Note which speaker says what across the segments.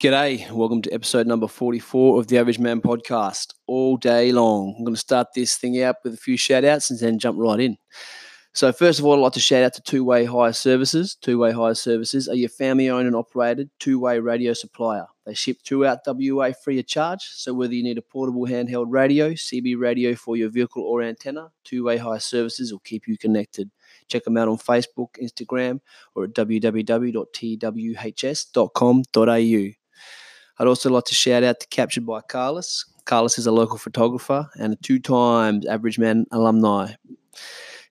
Speaker 1: G'day, welcome to episode number 44 of the Average Man podcast. All day long. I'm going to start this thing out with a few shout outs and then jump right in. So, first of all, I'd like to shout out to Two Way Hire Services. Two Way Hire Services are your family owned and operated two way radio supplier. They ship throughout WA free of charge. So, whether you need a portable handheld radio, CB radio for your vehicle or antenna, Two Way Hire Services will keep you connected. Check them out on Facebook, Instagram, or at www.twhs.com.au. I'd also like to shout out to Captured by Carlos. Carlos is a local photographer and a two times Average Man alumni.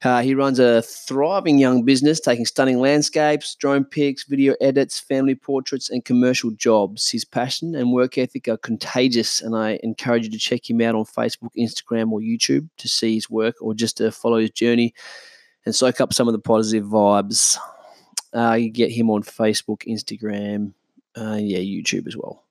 Speaker 1: Uh, he runs a thriving young business, taking stunning landscapes, drone pics, video edits, family portraits, and commercial jobs. His passion and work ethic are contagious, and I encourage you to check him out on Facebook, Instagram, or YouTube to see his work or just to follow his journey and soak up some of the positive vibes. Uh, you get him on Facebook, Instagram, uh, yeah, YouTube as well.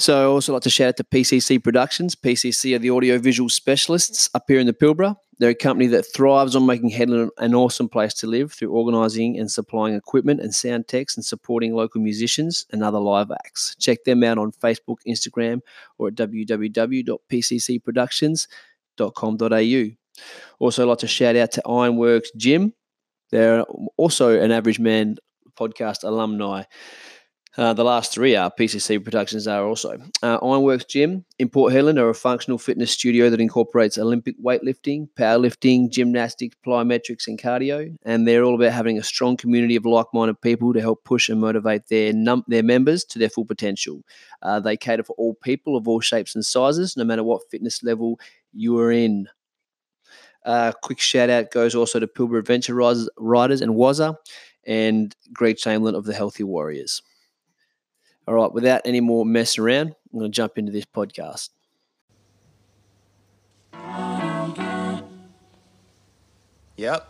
Speaker 1: So I also like to shout out to PCC Productions. PCC are the audiovisual specialists up here in the Pilbara. They're a company that thrives on making Hedland an awesome place to live through organising and supplying equipment and sound techs and supporting local musicians and other live acts. Check them out on Facebook, Instagram, or at www.pccproductions.com.au. Also, like to shout out to Ironworks Gym. They're also an Average Man podcast alumni. Uh, the last three are PCC Productions are also. Uh, Ironworks Gym in Port Hedland are a functional fitness studio that incorporates Olympic weightlifting, powerlifting, gymnastics, plyometrics, and cardio. And they're all about having a strong community of like-minded people to help push and motivate their num- their members to their full potential. Uh, they cater for all people of all shapes and sizes, no matter what fitness level you are in. Uh, quick shout out goes also to Pilbara Adventure Riders, Riders and Wazza and Greg Chamberlain of the Healthy Warriors. All right, without any more mess around, I'm going to jump into this podcast.
Speaker 2: Yep.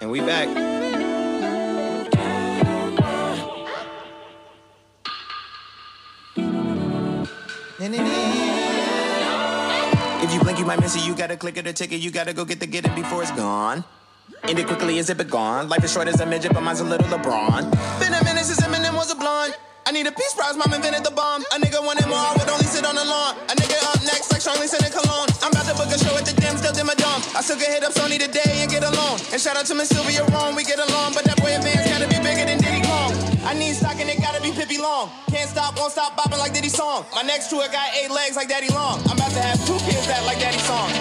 Speaker 2: And we back. If you blink, you might miss it. You gotta click it or ticket. You gotta go get the get it before it's gone. End it quickly as it gone. Life is short as a midget, but mine's a little LeBron. Been a minute since Eminem was a blonde. I need a peace prize, mom invented the bomb. A nigga wanted more, I would only sit on the lawn. A nigga up next, like Charlie sending cologne. I'm about to book a show at the dim, still dim a dumb. I still get hit up Sony today and get alone. And shout out to Miss Sylvia Rome, we get along. But that boy advance gotta be bigger than Diddy Kong. I need stock and it gotta be Pippi Long. Can't stop, won't stop bopping like Diddy song. My next tour got eight legs like Daddy Long. I'm about to have two kids that like Daddy song.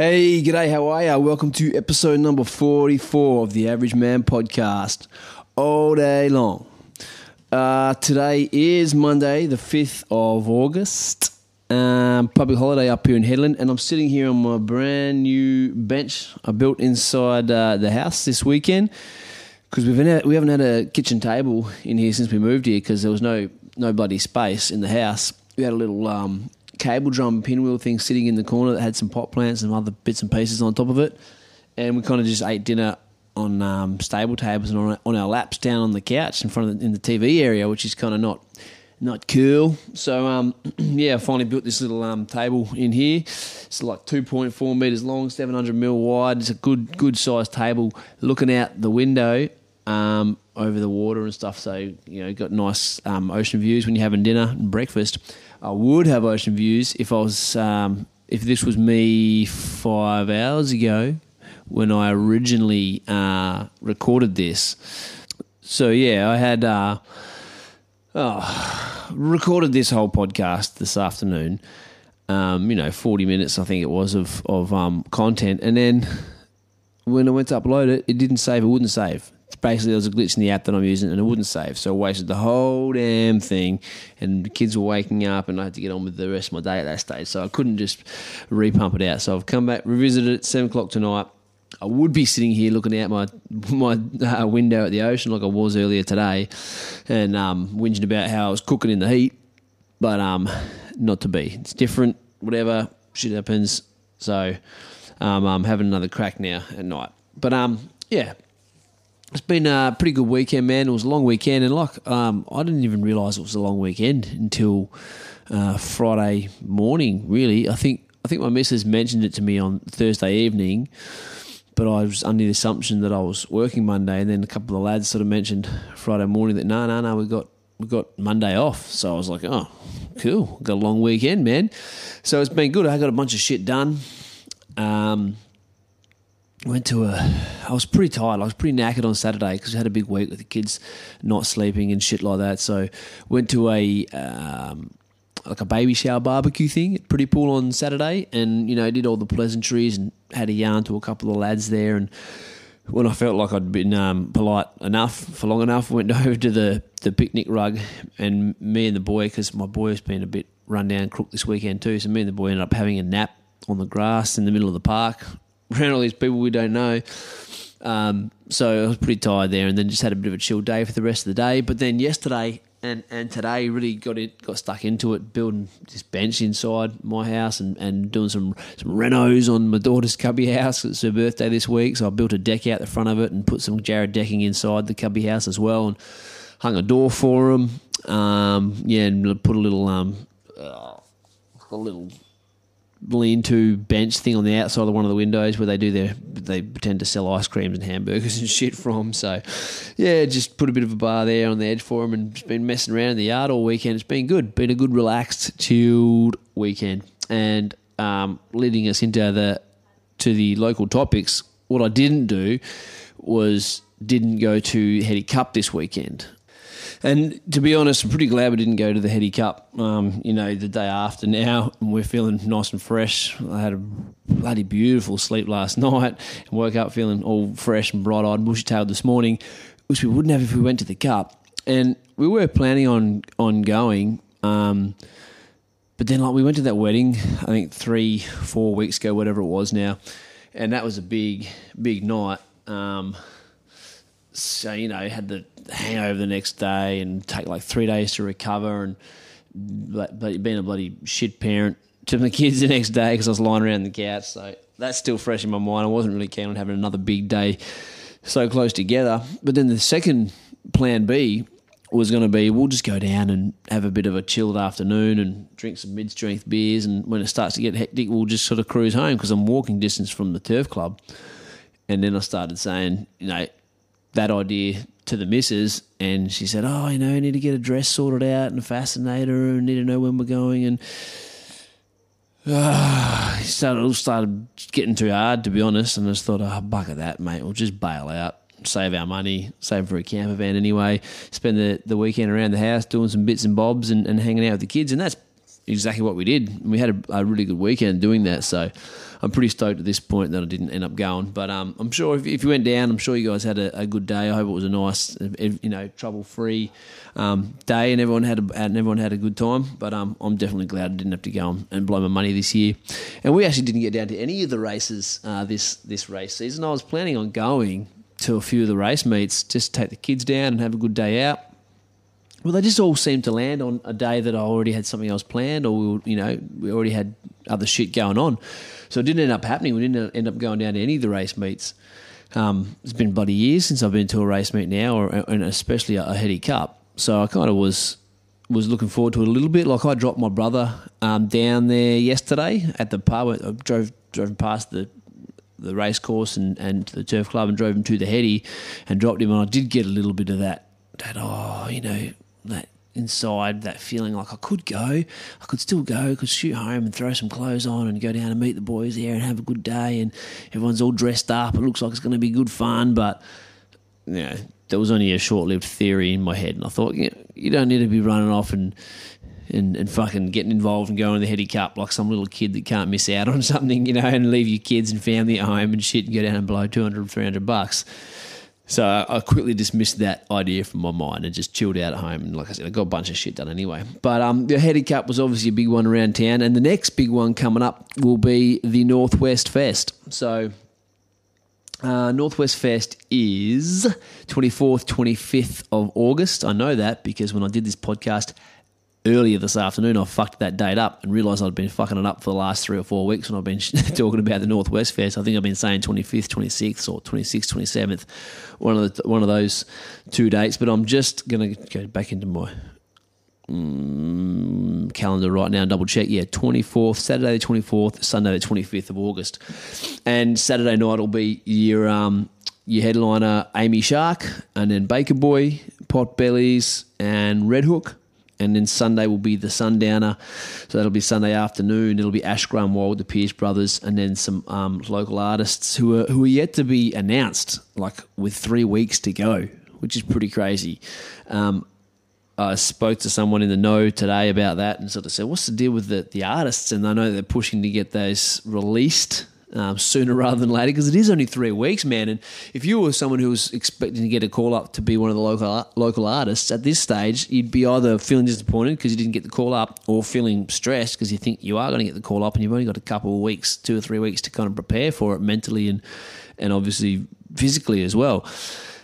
Speaker 1: Hey, g'day, how are you? Welcome to episode number 44 of the Average Man podcast. All day long. Uh, today is Monday, the 5th of August. Um, public holiday up here in Hedland, and I'm sitting here on my brand new bench I built inside uh, the house this weekend because we've had, we haven't had a kitchen table in here since we moved here because there was no no bloody space in the house. We had a little um, cable drum pinwheel thing sitting in the corner that had some pot plants and other bits and pieces on top of it, and we kind of just ate dinner on um, stable tables and on, on our laps down on the couch in front of the, in the TV area, which is kind of not not cool. So um, yeah, I finally built this little um, table in here. It's like 2.4 meters long, 700 mil wide. It's a good good sized table, looking out the window um, over the water and stuff. So you know, got nice um, ocean views when you're having dinner and breakfast. I would have ocean views if I was um, if this was me five hours ago when I originally uh, recorded this. So yeah, I had. Uh, Oh, recorded this whole podcast this afternoon. Um, you know, forty minutes I think it was of of um, content, and then when I went to upload it, it didn't save. It wouldn't save. Basically there was a glitch in the app that I'm using and it wouldn't save. So I wasted the whole damn thing and the kids were waking up and I had to get on with the rest of my day at that stage. So I couldn't just repump it out. So I've come back, revisited it, 7 o'clock tonight. I would be sitting here looking out my my uh, window at the ocean like I was earlier today and um, whinging about how I was cooking in the heat, but um, not to be. It's different, whatever, shit happens. So um, I'm having another crack now at night. But um, yeah, it's been a pretty good weekend, man. It was a long weekend, and like um, I didn't even realise it was a long weekend until uh, Friday morning. Really, I think I think my missus mentioned it to me on Thursday evening, but I was under the assumption that I was working Monday, and then a couple of the lads sort of mentioned Friday morning that no, no, no, we got we got Monday off. So I was like, oh, cool, got a long weekend, man. So it's been good. I got a bunch of shit done. Um, went to a. I was pretty tired. I was pretty knackered on Saturday because we had a big week with the kids not sleeping and shit like that. So went to a um, like a baby shower barbecue thing at Pretty Pool on Saturday, and you know did all the pleasantries and had a yarn to a couple of lads there. And when I felt like I'd been um, polite enough for long enough, went over to the the picnic rug, and me and the boy, because my boy has been a bit run down crook this weekend too. So me and the boy ended up having a nap on the grass in the middle of the park around all these people we don't know. Um, so I was pretty tired there, and then just had a bit of a chill day for the rest of the day. But then yesterday and, and today really got it got stuck into it, building this bench inside my house and, and doing some some renos on my daughter's cubby house. It's her birthday this week, so I built a deck out the front of it and put some jarrah decking inside the cubby house as well, and hung a door for them. Um, yeah, and put a little um, uh, a little lean-to bench thing on the outside of one of the windows where they do their they pretend to sell ice creams and hamburgers and shit from. So, yeah, just put a bit of a bar there on the edge for them and just been messing around in the yard all weekend. It's been good, been a good relaxed, chilled weekend, and um, leading us into the to the local topics. What I didn't do was didn't go to Heady Cup this weekend. And to be honest, I'm pretty glad we didn't go to the Heady Cup. Um, you know, the day after now, and we're feeling nice and fresh. I had a bloody beautiful sleep last night and woke up feeling all fresh and bright eyed, bushy tailed this morning, which we wouldn't have if we went to the Cup. And we were planning on on going. Um, but then, like, we went to that wedding, I think three, four weeks ago, whatever it was now, and that was a big, big night. Um, so you know, had the hangover the next day and take like three days to recover, and but, being a bloody shit parent to my kids the next day because I was lying around the couch. So that's still fresh in my mind. I wasn't really keen on having another big day so close together. But then the second plan B was going to be we'll just go down and have a bit of a chilled afternoon and drink some mid strength beers. And when it starts to get hectic, we'll just sort of cruise home because I'm walking distance from the turf club. And then I started saying, you know, that idea to the missus, and she said, "Oh, you know, I need to get a dress sorted out and a fascinator, and need to know when we're going." And uh, it it started getting too hard, to be honest. And I just thought, "Oh, bugger that, mate. We'll just bail out." Save our money, save for a camper van anyway. Spend the, the weekend around the house doing some bits and bobs and, and hanging out with the kids, and that's exactly what we did. We had a, a really good weekend doing that. So, I'm pretty stoked at this point that I didn't end up going. But um, I'm sure if, if, you went down, I'm sure you guys had a, a good day. I hope it was a nice, you know, trouble free um, day, and everyone had a, and everyone had a good time. But um, I'm definitely glad I didn't have to go and blow my money this year. And we actually didn't get down to any of the races uh, this this race season. I was planning on going to a few of the race meets, just take the kids down and have a good day out. Well, they just all seemed to land on a day that I already had something else planned, or we, were, you know, we already had other shit going on. So it didn't end up happening. We didn't end up going down to any of the race meets. Um, it's been bloody years since I've been to a race meet now, or, and especially a, a Heady Cup. So I kind of was was looking forward to it a little bit. Like I dropped my brother um, down there yesterday at the pub. I drove drove past the the race course and, and the turf club and drove him to the Heady and dropped him. And I did get a little bit of that that oh you know that inside that feeling like I could go, I could still go, could shoot home and throw some clothes on and go down and meet the boys there and have a good day. And everyone's all dressed up. It looks like it's going to be good fun, but you know, there was only a short-lived theory in my head, and I thought you, you don't need to be running off and. And, and fucking getting involved and going to the Heady Cup like some little kid that can't miss out on something, you know, and leave your kids and family at home and shit and go down and blow 200, 300 bucks So I, quickly dismissed that idea from my mind and just chilled out at home. And like I said, I got a bunch of shit done anyway. But um, the Heady Cup was obviously a big one around town, and the next big one coming up will be the Northwest Fest. So uh, Northwest Fest is 24th, 25th of August. I know that because when I did this podcast earlier this afternoon, I fucked that date up and realised I'd been fucking it up for the last three or four weeks when I've been talking about the Northwest Fest. I think I've been saying 25th, 26th, or 26th, 27th, one of the, one of those two dates. But I'm just going to go back into my mm, calendar right now and double check. Yeah, 24th, Saturday the 24th, Sunday the 25th of August. And Saturday night will be your, um, your headliner, Amy Shark, and then Baker Boy, Pot Belleez, and Red Hook. And then Sunday will be the Sundowner. So that'll be Sunday afternoon. It'll be Ash Grunwald, the Pierce brothers, and then some um, local artists who are, who are yet to be announced, like with three weeks to go, which is pretty crazy. Um, I spoke to someone in the know today about that and sort of said, "What's the deal with the, the artists?" And I know they're pushing to get those released um, sooner rather than later because it is only three weeks, man. And if you were someone who was expecting to get a call up to be one of the local local artists at this stage, you'd be either feeling disappointed because you didn't get the call up, or feeling stressed because you think you are going to get the call up and you've only got a couple of weeks, two or three weeks to kind of prepare for it mentally and and obviously physically as well.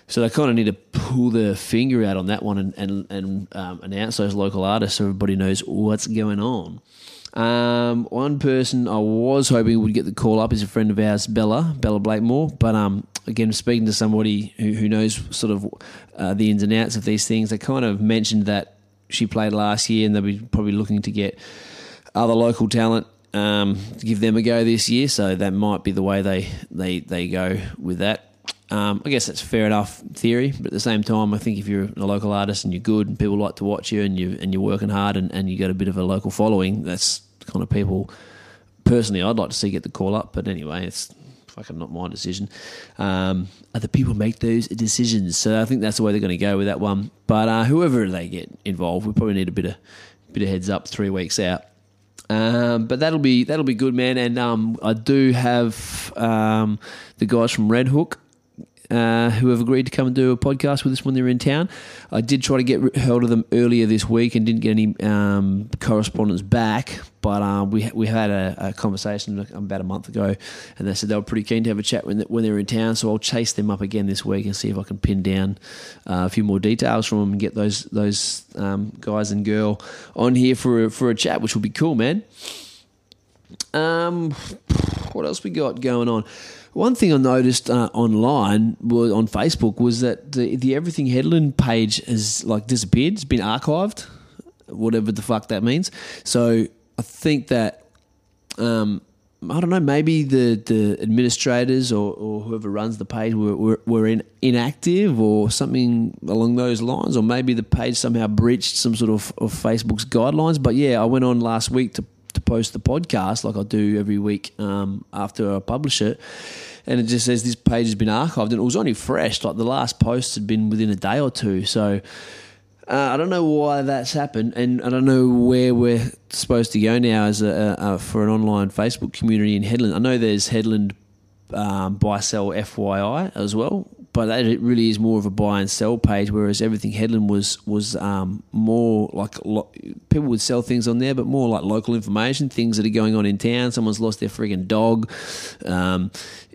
Speaker 1: So they kind of need to pull their finger out on that one and and, and um, announce those local artists so everybody knows what's going on. Um, one person I was hoping would get the call up is a friend of ours, Bella, Bella Blakemore. But um, again, speaking to somebody who, who knows sort of uh, the ins and outs of these things, they kind of mentioned that she played last year and they'll be probably looking to get other local talent um, to give them a go this year. So that might be the way they, they, they go with that. Um, I guess that's fair enough theory, but at the same time, I think if you're a local artist and you're good and people like to watch you and you and you're working hard and, and you got a bit of a local following, that's kind of people personally I'd like to see get the call up. But anyway, it's fucking not my decision. Um, other people make those decisions, so I think that's the way they're going to go with that one. But uh, whoever they get involved, we probably need a bit of bit of heads up three weeks out. Um, but that'll be that'll be good, man. And um, I do have um, the guys from Red Hook uh, who have agreed to come and do a podcast with us when they're in town. I did try to get hold of them earlier this week and didn't get any um, correspondence back, but uh, we we had a, a, conversation about a month ago, and they said they were pretty keen to have a chat when when they're in town. So I'll chase them up again this week and see if I can pin down uh, a few more details from them and get those those um, guys and girl on here for a, for a chat, which will be cool, man. Um, what else we got going on? One thing I noticed uh, online was on Facebook was that the, the Everything Hedland page has like disappeared. It's been archived, whatever the fuck that means. So I think that um, I don't know. Maybe the, the administrators or, or whoever runs the page were, were, were in, inactive or something along those lines, or maybe the page somehow breached some sort of, of Facebook's guidelines. But yeah, I went on last week to to post the podcast like I do every week um, after I publish it. And it just says this page has been archived, and it was only fresh. Like the last post had been within a day or two. So uh, I don't know why that's happened, and I don't know where we're supposed to go now as a, a for an online Facebook community in Hedland. I know there's Hedland um, buy sell FYI as well, but it really is more of a buy and sell page. Whereas everything Hedland was was um, more like lo- people would sell things on there, but more like local information, things that are going on in town. Someone's lost their frigging dog. Um,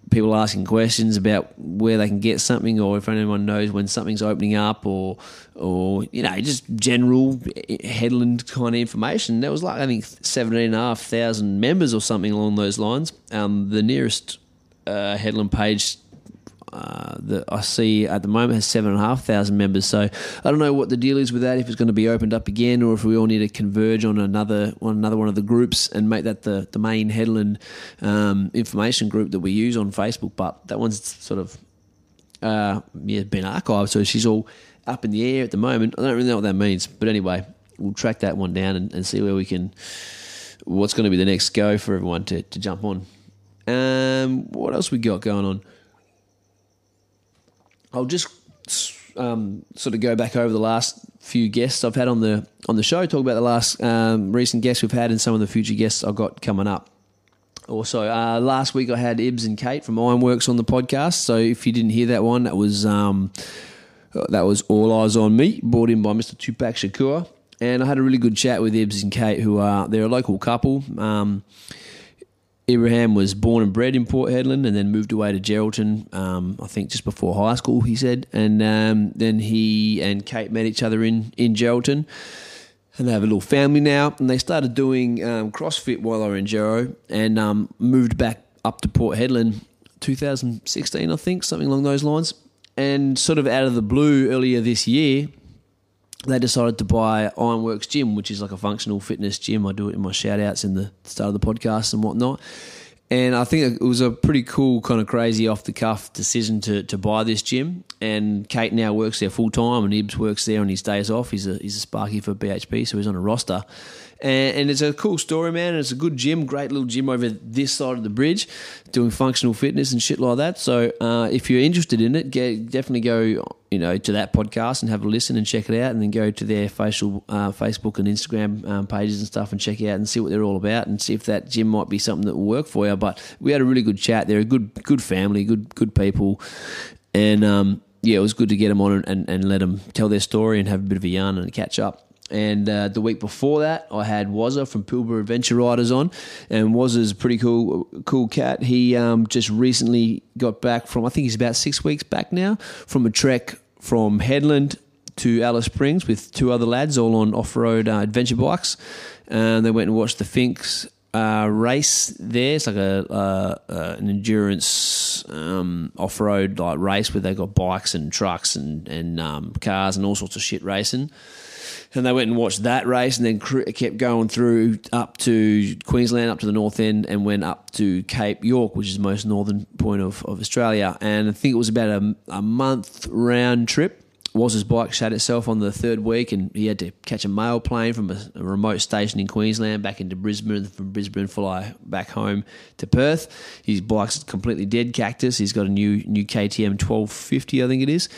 Speaker 1: people asking questions about where they can get something, or if anyone knows when something's opening up, or or you know just general Hedland kind of information. There was like I think seventeen and a half thousand members or something along those lines. Um, the nearest uh, Hedland page uh, that I see at the moment has seven and a half thousand members. So I don't know what the deal is with that. If it's going to be opened up again, or if we all need to converge on another on another one of the groups and make that the the main Hedland um, information group that we use on Facebook. But that one's sort of uh, yeah been archived, so she's all up in the air at the moment. I don't really know what that means, but anyway, we'll track that one down and, and see where we can. What's going to be the next go for everyone to, to jump on? Um, what else we got going on? I'll just um, sort of go back over the last few guests I've had on the on the show. Talk about the last um, recent guests we've had and some of the future guests I've got coming up. Also, uh, last week I had Ibs and Kate from Ironworks on the podcast. So if you didn't hear that one, that was um, that was all eyes on me, brought in by Mr. Tupac Shakur, and I had a really good chat with Ibs and Kate, who are they're a local couple. Um, Ibrahim was born and bred in Port Hedland and then moved away to Geraldton, um, I think just before high school, he said. And um, then he and Kate met each other in, in Geraldton. And they have a little family now. And they started doing um, CrossFit while they were in Gero and um, moved back up to Port Hedland 2016, I think, something along those lines. And sort of out of the blue earlier this year, they decided to buy Ironworks Gym, which is like a functional fitness gym. I do it in my shout outs in the start of the podcast and whatnot. And I think it was a pretty cool, kind of crazy off the cuff decision to, to buy this gym. And Kate now works there full time, and Ibs works there on his days off. He's a, he's a Sparky for BHP, so he's on a roster. And, and it's a cool story, man. It's a good gym, great little gym over this side of the bridge, doing functional fitness and shit like that. So uh, if you're interested in it, get, definitely go you know to that podcast and have a listen and check it out, and then go to their facial uh, Facebook and Instagram um, pages and stuff and check it out and see what they're all about and see if that gym might be something that will work for you. But we had a really good chat. They're a good good family, good good people, and um, yeah, it was good to get them on and, and, and let them tell their story and have a bit of a yarn and catch up. And uh, the week before that, I had Wazza from Pilbara Adventure Riders on, and Wazza's a pretty cool, cool cat. He um, just recently got back from, I think he's about six weeks back now, from a trek from Hedland to Alice Springs with two other lads, all on off-road uh, adventure bikes. And they went and watched the Finks uh, race there. It's like a uh, an endurance um, off road like race where they got bikes and trucks and and um, cars and all sorts of shit racing. And they went and watched that race, and then kept going through up to Queensland, up to the north end, and went up to Cape York, which is the most northern point of, of Australia. And I think it was about a, a month round trip his bike shut itself on the third week, and he had to catch a mail plane from a, a, remote station in Queensland back into Brisbane, from Brisbane fly back home to Perth. His bike's completely dead cactus. He's got a new new KTM 1250, I think it is.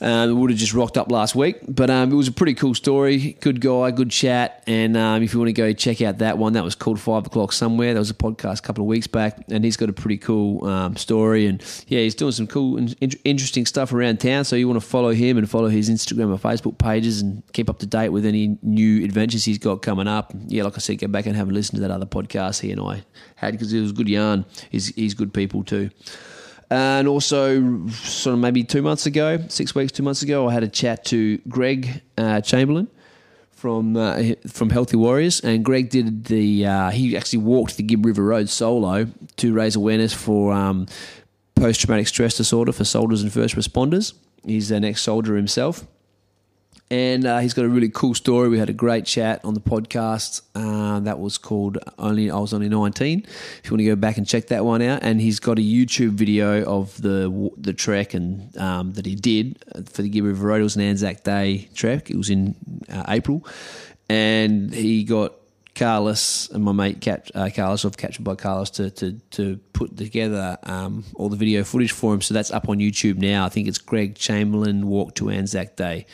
Speaker 1: Um, it would have just rocked up last week, but um, it was a pretty cool story. Good guy, good chat, and um, if you want to go check out that one, that was called Five O'clock Somewhere. That was a podcast a couple of weeks back, and he's got a pretty cool um, story, and yeah, he's doing some cool and interesting stuff around town. So you want to follow him and follow his Instagram or Facebook pages, and keep up to date with any new adventures he's got coming up. Yeah, like I said, go back and have a listen to that other podcast he and I had because it was good yarn. He's he's good people too. And also, sort of maybe two months ago, six weeks, two months ago, I had a chat to Greg uh, Chamberlain from uh, from Healthy Warriors, and Greg did the uh, he actually walked the Gibb River Road solo to raise awareness for um, post traumatic stress disorder for soldiers and first responders. He's an ex soldier himself, and uh, he's got a really cool story. We had a great chat on the podcast. Uh, that was called "Only I Was Only 19." If you want to go back and check that one out, and he's got a YouTube video of the the trek and um, that he did for the Gibb River Road. It was an Anzac Day trek. It was in uh, April, and he got Carlos and my mate Cat, uh, Carlos of Captured by Carlos to to, to put together um, all the video footage for him. So that's up on YouTube now. I think it's Greg Chamberlain Walk to Anzac Day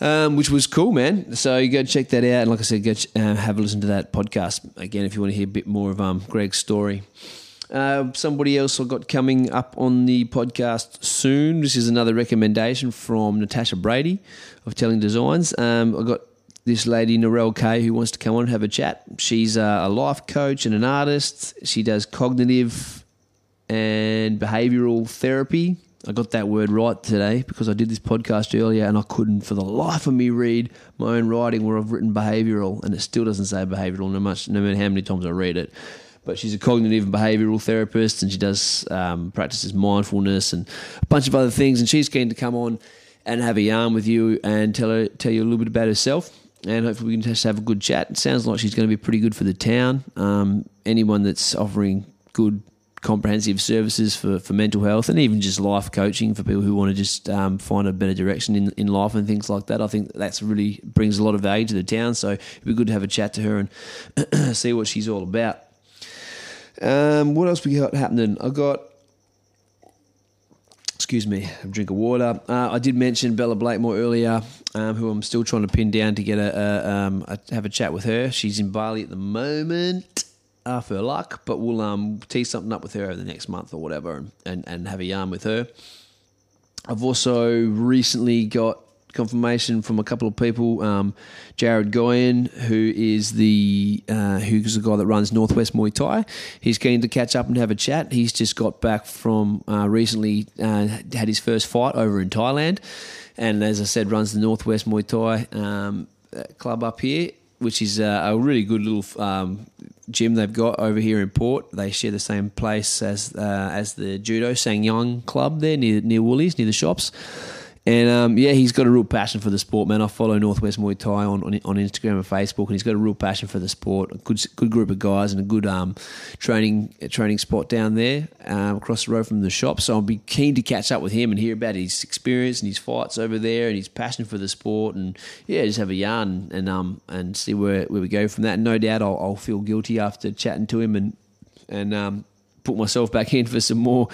Speaker 1: um, which was cool, man. So you go check that out, and like I said, go ch- uh, have a listen to that podcast again if you want to hear a bit more of um, Greg's story. Uh, somebody else I got coming up on the podcast soon. This is another recommendation from Natasha Brady of Telling Designs. Um, I got this lady Narelle Kay who wants to come on and have a chat. She's a life coach and an artist. She does cognitive and behavioral therapy I got that word right today because I did this podcast earlier and I couldn't for the life of me read my own writing where I've written behavioural and it still doesn't say behavioural no much no matter how many times I read it. But she's a cognitive and behavioural therapist and she does um, practices mindfulness and a bunch of other things and she's keen to come on and have a yarn with you and tell her tell you a little bit about herself and hopefully we can just have a good chat. It sounds like she's going to be pretty good for the town. Um, anyone that's offering good comprehensive services for, for mental health and even just life coaching for people who want to just um, find a better direction in, in life and things like that. I think that's really brings a lot of value to the town. So it'd be good to have a chat to her and see what she's all about. Um, what else we got happening? I got excuse me, a drink of water. Uh, I did mention Bella Blakemore earlier, um, who I'm still trying to pin down to get a, a, um, a, have a chat with her. She's in Bali at the moment uh, for her luck, but we'll um, tee something up with her over the next month or whatever, and, and, and have a yarn with her. I've also recently got confirmation from a couple of people. Um, Jared Goyen, who is the uh, who's the guy that runs Northwest Muay Thai, he's keen to catch up and have a chat. He's just got back from uh, recently uh, had his first fight over in Thailand, and as I said, runs the Northwest Muay Thai um, club up here, which is uh, a really good little um, gym they've got over here in Port. They share the same place as uh, as the Judo Ssangyong Club there near near Woolies, near the shops. And um, yeah, he's got a real passion for the sport, man. I follow Northwest Muay Thai on, on, on Instagram and Facebook, and he's got a real passion for the sport. A good good group of guys and a good um, training training spot down there um, across the road from the shop. So I'll be keen to catch up with him and hear about his experience and his fights over there and his passion for the sport. And yeah, just have a yarn and um and see where, where we go from that. And no doubt I'll, I'll feel guilty after chatting to him and and um, put myself back in for some more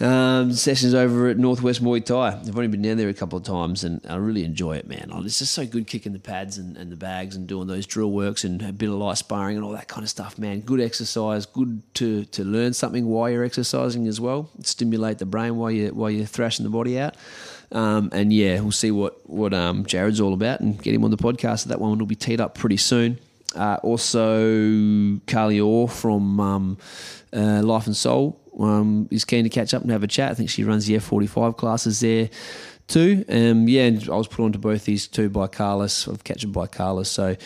Speaker 1: um, sessions over at Northwest Muay Thai. I've only been down there a couple of times and I really enjoy it, man. It's just so good kicking the pads and, and the bags and doing those drill works and a bit of light sparring and all that kind of stuff, man. Good exercise, good to, to learn something while you're exercising as well. Stimulate the brain while you while you're thrashing the body out. Um, and yeah, we'll see what what um, Jared's all about and get him on the podcast. That one will be teed up pretty soon. Uh, also, Carly Orr from um, uh, Life and Soul um, is keen to catch up and have a chat. I think she runs the F45 classes there too. Um, yeah, and I was put onto both these two by Carlos, of catching by Carlos. So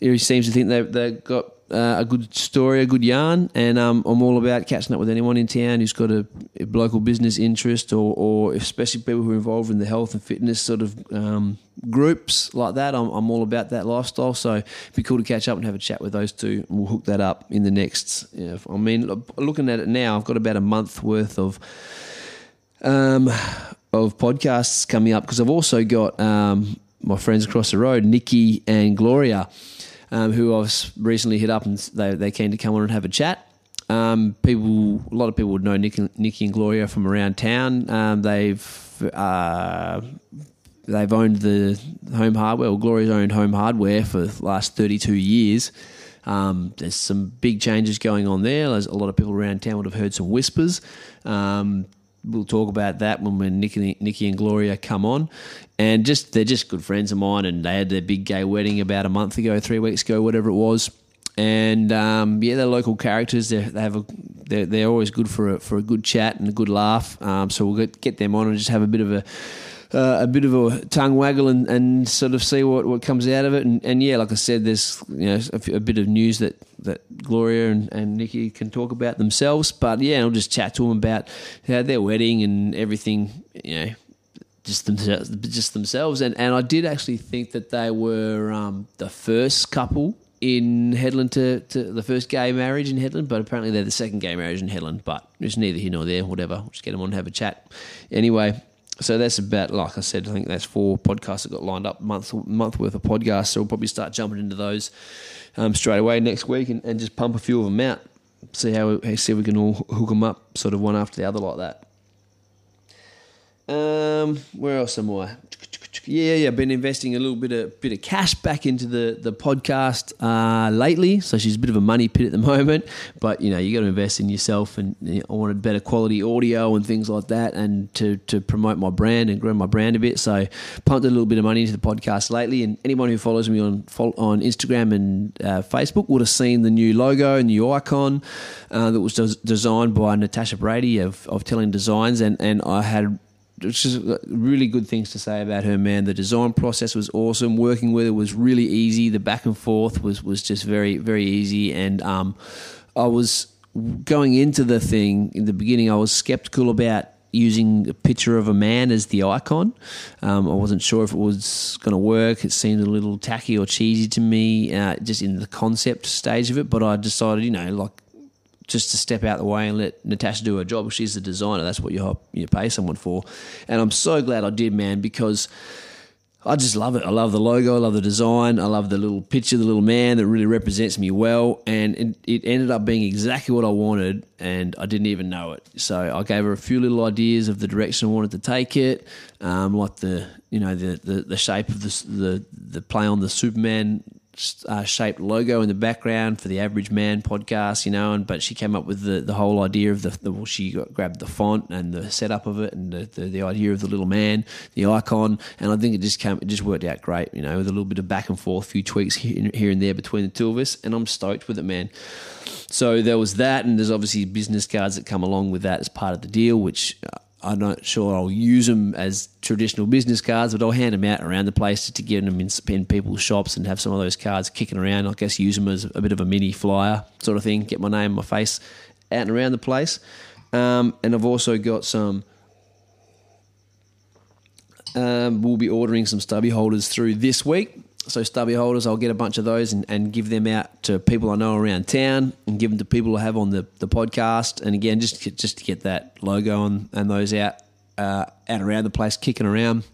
Speaker 1: he seems to think they they've got uh, a good story, a good yarn, and um, I'm all about catching up with anyone in town who's got a, a local business interest, or, or, especially people who are involved in the health and fitness sort of um, groups like that. I'm, I'm, all about that lifestyle, so it'd be cool to catch up and have a chat with those two. And we'll hook that up in the next. You know, I mean, looking at it now, I've got about a month worth of. Um, of podcasts coming up because I've also got um, my friends across the road, Nikki and Gloria um, who I've recently hit up and they they came to come on and have a chat. Um, people, a lot of people would know Nick, Nikki and Gloria from around town. Um, they've uh, they've owned the home hardware, or Gloria's owned home hardware for the last thirty two years. Um, there's some big changes going on there. There's a lot of people around town would have heard some whispers. Um, we'll talk about that when, when Nikki, Nikki and Gloria come on. And just they're just good friends of mine, and they had their big gay wedding about a month ago, three weeks ago, whatever it was. And um, yeah, they're local characters. They're, they have a they're, they're always good for a, for a good chat and a good laugh. Um, so we'll get, get them on and just have a bit of a uh, a bit of a tongue waggle and, and sort of see what, what comes out of it. And, and yeah, like I said, there's you know a, bit of news that, that Gloria and, and Nikki can talk about themselves. But yeah, I'll just chat to them about their wedding and everything. You know, just themselves, just themselves. And and I did actually think that they were um, the first couple in Hedland to, to the first gay marriage in Hedland, but apparently they're the second gay marriage in Hedland. But it's neither here nor there. Whatever, just get them on and have a chat. Anyway, so that's about like I said. I think that's four podcasts that got lined up month month worth of podcasts. So we'll probably start jumping into those um, straight away next week and, and, just pump a few of them out. See how we, see if we can all hook them up, sort of one after the other like that. Um, where else am I? Yeah, yeah, been investing a little bit of bit of cash back into the the podcast uh, lately. So she's a bit of a money pit at the moment, but you know you got to invest in yourself, and you know, I wanted better quality audio and things like that, and to to promote my brand and grow my brand a bit. So pumped a little bit of money into the podcast lately. And anyone who follows me on on Instagram and uh, Facebook would have seen the new logo, and new icon uh, that was des- designed by Natasha Brady of of Telling Designs, and and I had just really good things to say about her, man. The design process was awesome. Working with her was really easy. The back and forth was was just very very easy. And um, I was going into the thing in the beginning. I was skeptical about using a picture of a man as the icon. Um, I wasn't sure if it was going to work. It seemed a little tacky or cheesy to me, uh, just in the concept stage of it. But I decided, you know, like just to step out the way and let Natasha do her job. She's the designer. That's what you you pay someone for. And I'm so glad I did, man, because I just love it. I love the logo. I love the design. I love the little picture, the little man that really represents me well. And it, it ended up being exactly what I wanted, and I didn't even know it. So I gave her a few little ideas of the direction I wanted to take it, um, like the you know the, the, the shape of the, the the play on the Superman uh, shaped logo in the background for the Average Man podcast, you know. And but she came up with the, the whole idea of the, the well, she got, grabbed the font and the setup of it and the, the, the idea of the little man, the icon, and I think it just came it just worked out great, you know, with a little bit of back and forth, a few tweaks here, here and there between the two of us, and I'm stoked with it, man. So there was that, and there's obviously business cards that come along with that as part of the deal, which uh, I'm not sure I'll use them as traditional business cards, but I'll hand them out around the place to get them in, in people's shops and have some of those cards kicking around. I guess use them as a bit of a mini flyer sort of thing, get my name, my face out and around the place. Um, and I've also got some. Um, we'll be ordering some stubby holders through this week. So stubby holders, I'll get a bunch of those and, and give them out to people I know around town and give them to people I have on the, the podcast. And again, just to, just to get that logo on, and those out uh, out around the place, kicking around.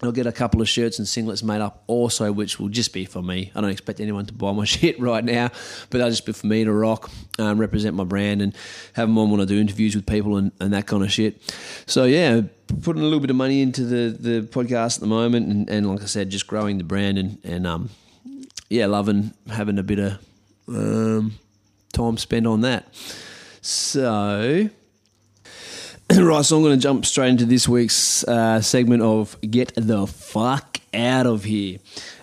Speaker 1: I'll get a couple of shirts and singlets made up also, which will just be for me. I don't expect anyone to buy my shit right now, but that'll just be for me to rock, um, represent my brand, and have them on when I do interviews with people and, and that kind of shit. So, yeah, putting a little bit of money into the, the podcast at the moment, and, and like I said, just growing the brand and, and um, yeah, loving having a bit of um, time spent on that. So, right, so I'm going to jump straight into this week's uh, segment of Get the Fuck Out of Here.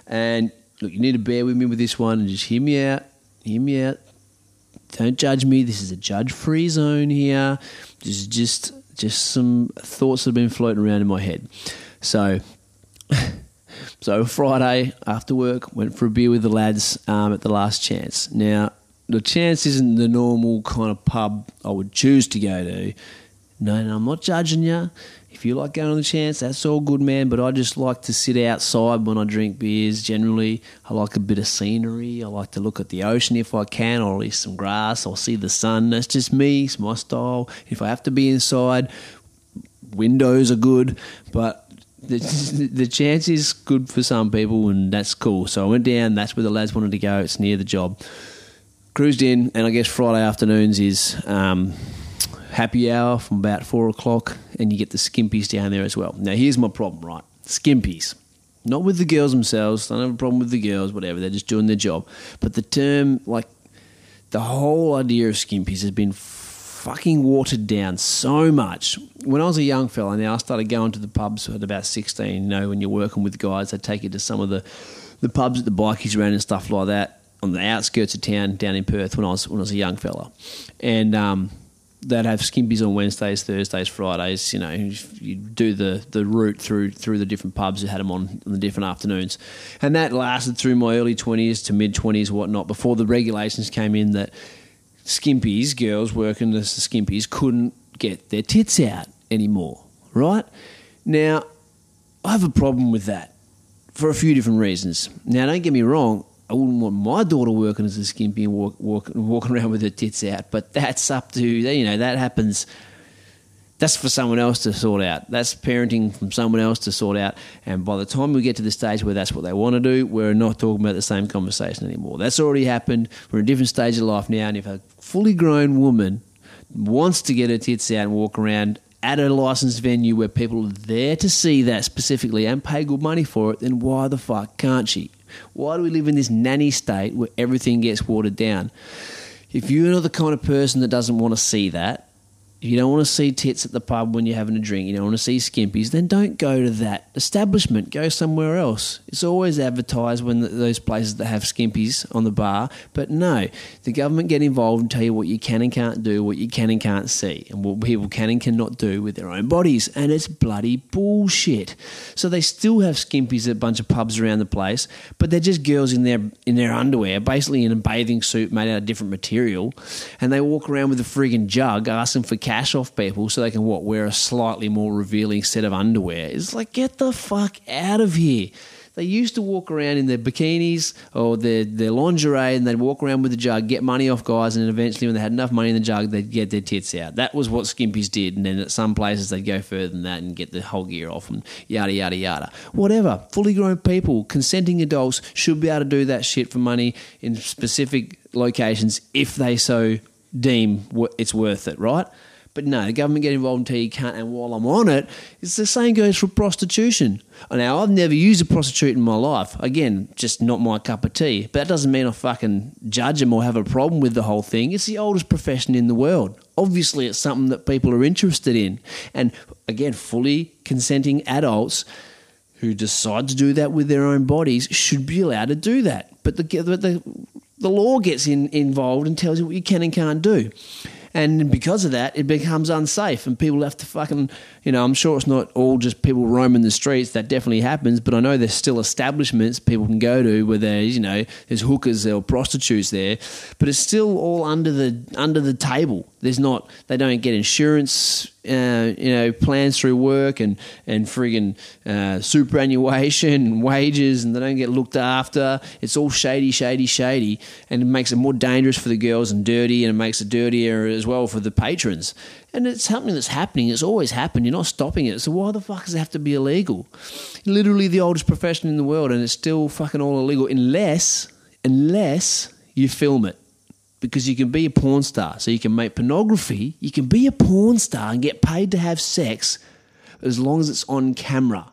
Speaker 1: And look, you need to bear with me with this one and just hear me out. Hear me out. Don't judge me. This is a judge free zone here. Just, just, just some thoughts that have been floating around in my head. So, so Friday after work, went for a beer with the lads um, at the last chance. Now, the chance isn't the normal kind of pub I would choose to go to. No, no, I'm not judging you. If you like going on the chance, that's all good, man. But I just like to sit outside when I drink beers. Generally, I like a bit of scenery. I like to look at the ocean if I can, or at least some grass. I'll see the sun. That's just me. It's my style. If I have to be inside, windows are good, but the, the chance is good for some people, and that's cool. So I went down. That's where the lads wanted to go. It's near the job. Cruised in, and I guess Friday afternoons is. Um, happy hour from about four o'clock, and you get the skimpies down there as well. Now, here's my problem, right? Skimpies. Not with the girls themselves. I don't have a problem with the girls, whatever. They're just doing their job. But the term, like, the whole idea of skimpies has been fucking watered down so much. When I was a young fella, now I started going to the pubs at about 16. You know, when you're working with guys, they take you to some of the, the pubs at the bikies around and stuff like that on the outskirts of town down in Perth when I was when I was a young fella. And um, they'd have skimpies on Wednesdays, Thursdays, Fridays. You know, you do the, the route through through the different pubs that had them on, on the different afternoons, and that lasted through my early twenties to mid twenties, whatnot. Before the regulations came in that skimpies, girls working as the skimpies, couldn't get their tits out anymore. Right now, I have a problem with that for a few different reasons. Now, don't get me wrong. I wouldn't want my daughter working as a skimpy and walk, walk, walking around with her tits out, but that's up to you know that happens. That's for someone else to sort out. That's parenting from someone else to sort out. And by the time we get to the stage where that's what they want to do, we're not talking about the same conversation anymore. That's already happened. We're in a different stage of life now. And if a fully grown woman wants to get her tits out and walk around at a licensed venue where people are there to see that specifically and pay good money for it, then why the fuck can't she? Why do we live in this nanny state where everything gets watered down? If you're not the kind of person that doesn't want to see that, if you don't want to see tits at the pub when you're having a drink, you don't want to see skimpies, then don't go to that establishment. Go somewhere else. It's always advertised when the, those places that have skimpies on the bar, but no, the government get involved and tell you what you can and can't do, what you can and can't see, and what people can and cannot do with their own bodies, and it's bloody bullshit. So they still have skimpies at a bunch of pubs around the place, but they're just girls in their in their underwear, basically in a bathing suit made out of different material, and they walk around with a frigging jug asking for cash off people so they can what wear a slightly more revealing set of underwear. It's like get the fuck out of here. They used to walk around in their bikinis or their, their lingerie and they'd walk around with a jug, get money off guys, and then eventually, when they had enough money in the jug, they'd get their tits out. That was what skimpies did. And then at some places, they'd go further than that and get the whole gear off and yada, yada, yada. Whatever. Fully grown people, consenting adults should be able to do that shit for money in specific locations if they so deem it's worth it, right? But no, the government get involved until you can't. And while I'm on it, it's the same goes for prostitution. Now, I've never used a prostitute in my life. Again, just not my cup of tea. But that doesn't mean I fucking judge them or have a problem with the whole thing. It's the oldest profession in the world. Obviously, it's something that people are interested in. And again, fully consenting adults who decide to do that with their own bodies should be allowed to do that. But the, the, the law gets in, involved and tells you what you can and can't do. And because of that, it becomes unsafe, and people have to fucking, you know, I'm sure it's not all just people roaming the streets. That definitely happens, but I know there's still establishments people can go to where there's, you know, there's hookers or prostitutes there, but it's still all under the under the table. There's not, they don't get insurance uh, you know, plans through work and and friggin' uh, superannuation and wages, and they don't get looked after. It's all shady, shady, shady, and it makes it more dangerous for the girls and dirty, and it makes it dirtier as well for the patrons. And it's something that's happening. It's always happened. You're not stopping it. So why the fuck does it have to be illegal? Literally the oldest profession in the world, and it's still fucking all illegal unless unless you film it because you can be a porn star. So you can make pornography, you can be a porn star and get paid to have sex as long as it's on camera.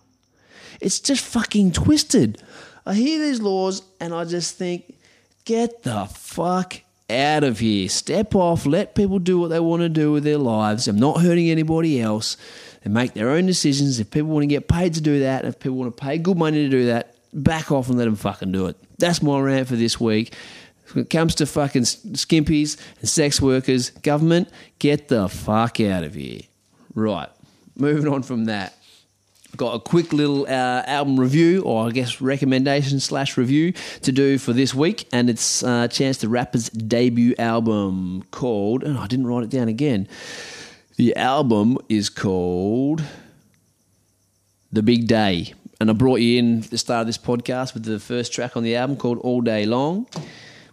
Speaker 1: It's just fucking twisted. I hear these laws and I just think, get the fuck out of here. Step off, let people do what they want to do with their lives. I'm not hurting anybody else. They make their own decisions. If people want to get paid to do that, if people want to pay good money to do that, back off and let them fucking do it. That's my rant for this week. When it comes to fucking skimpies and sex workers, government, get the fuck out of here. Right, moving on from that. Got a quick little uh, album review, or I guess recommendation slash review to do for this week, and it's uh, Chance the Rapper's debut album called, and I didn't write it down again. The album is called The Big Day, and I brought you in the start of this podcast with the first track on the album called All Day Long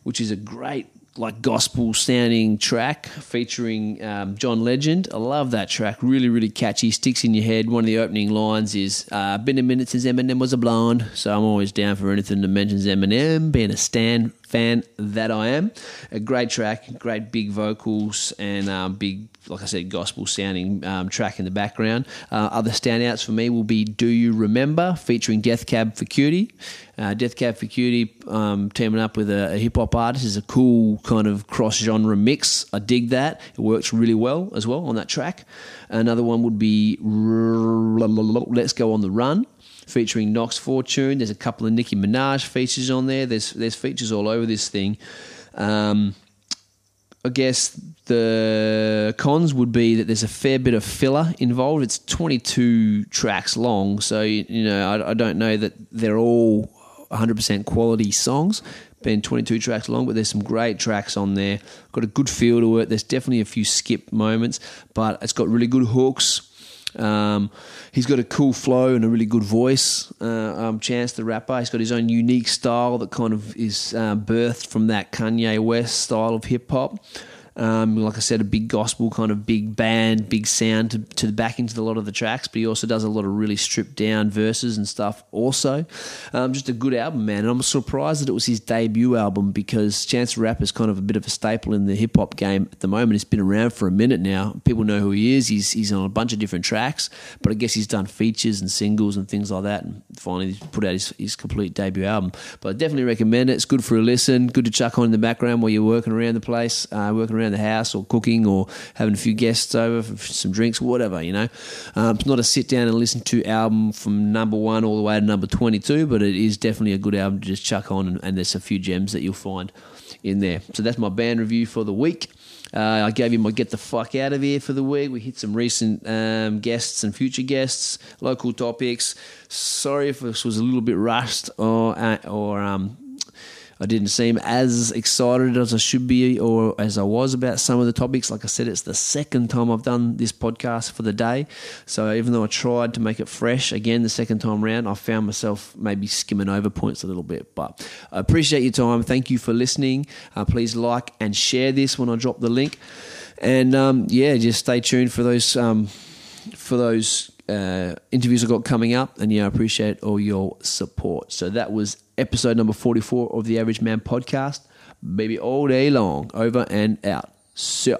Speaker 1: which is a great like gospel sounding track featuring um, John Legend. I love that track. Really, really catchy. Sticks in your head. One of the opening lines is uh, "Been a minute since Eminem was a blonde," so I'm always down for anything that mentions Eminem. Being a Stan fan that I am, a great track, great big vocals, and um, big like I said, gospel sounding um, track in the background. Uh, other standouts for me will be Do You Remember, featuring Death Cab for Cutie. Uh, Death Cab for Cutie um, teaming up with a, a hip hop artist is a cool kind of cross genre mix. I dig that. It works really well as well on that track. Another one would be Let's Go on the Run featuring Knox Fortune. There's a couple of Nicki Minaj features on there. There's there's features all over this thing. Um, I guess the cons would be that there's a fair bit of filler involved. It's 22 tracks long, so you know I, I don't know that they're all 100% quality songs. Been 22 tracks long, but there's some great tracks on there. Got a good feel to it. There's definitely a few skip moments, but it's got really good hooks. Um, he's got a cool flow and a really good voice. Uh, um, Chance the rapper, he's got his own unique style that kind of is uh, birthed from that Kanye West style of hip hop. Um, like I said, a big gospel kind of big band, big sound to, to back into a lot of the tracks, but he also does a lot of really stripped down verses and stuff. Also, um, just a good album, man. And I'm surprised that it was his debut album because Chance the Rapper is kind of a bit of a staple in the hip hop game at the moment. It's been around for a minute now. People know who he is. He's he's on a bunch of different tracks, but I guess he's done features and singles and things like that. And finally, put out his, his complete debut album. But I definitely recommend it. It's good for a listen. Good to chuck on in the background while you're working around the place, uh, working around the house or cooking or having a few guests over for some drinks, whatever, you know. Um, it's not a sit down and listen to album from number one all the way to number 22, but it is definitely a good album to just chuck on and, and there's a few gems that you'll find in there. So that's my band review for the week. Uh, I gave you my get the fuck out of here for the week. We hit some recent um, guests and future guests, local topics. Sorry if this was a little bit rushed or uh, or um, I didn't seem as excited as I should be or as I was about some of the topics. Like I said, it's the second time I've done this podcast for the day. So even though I tried to make it fresh again the second time around, I found myself maybe skimming over points a little bit. But I appreciate your time. Thank you for listening. Uh, please like and share this when I drop the link. And um, yeah, just stay tuned for those um, for those uh, interviews I've got coming up. And yeah, I appreciate all your support. So that was episode number 44 of the Average Man podcast. Baby, all day long, over and out. So.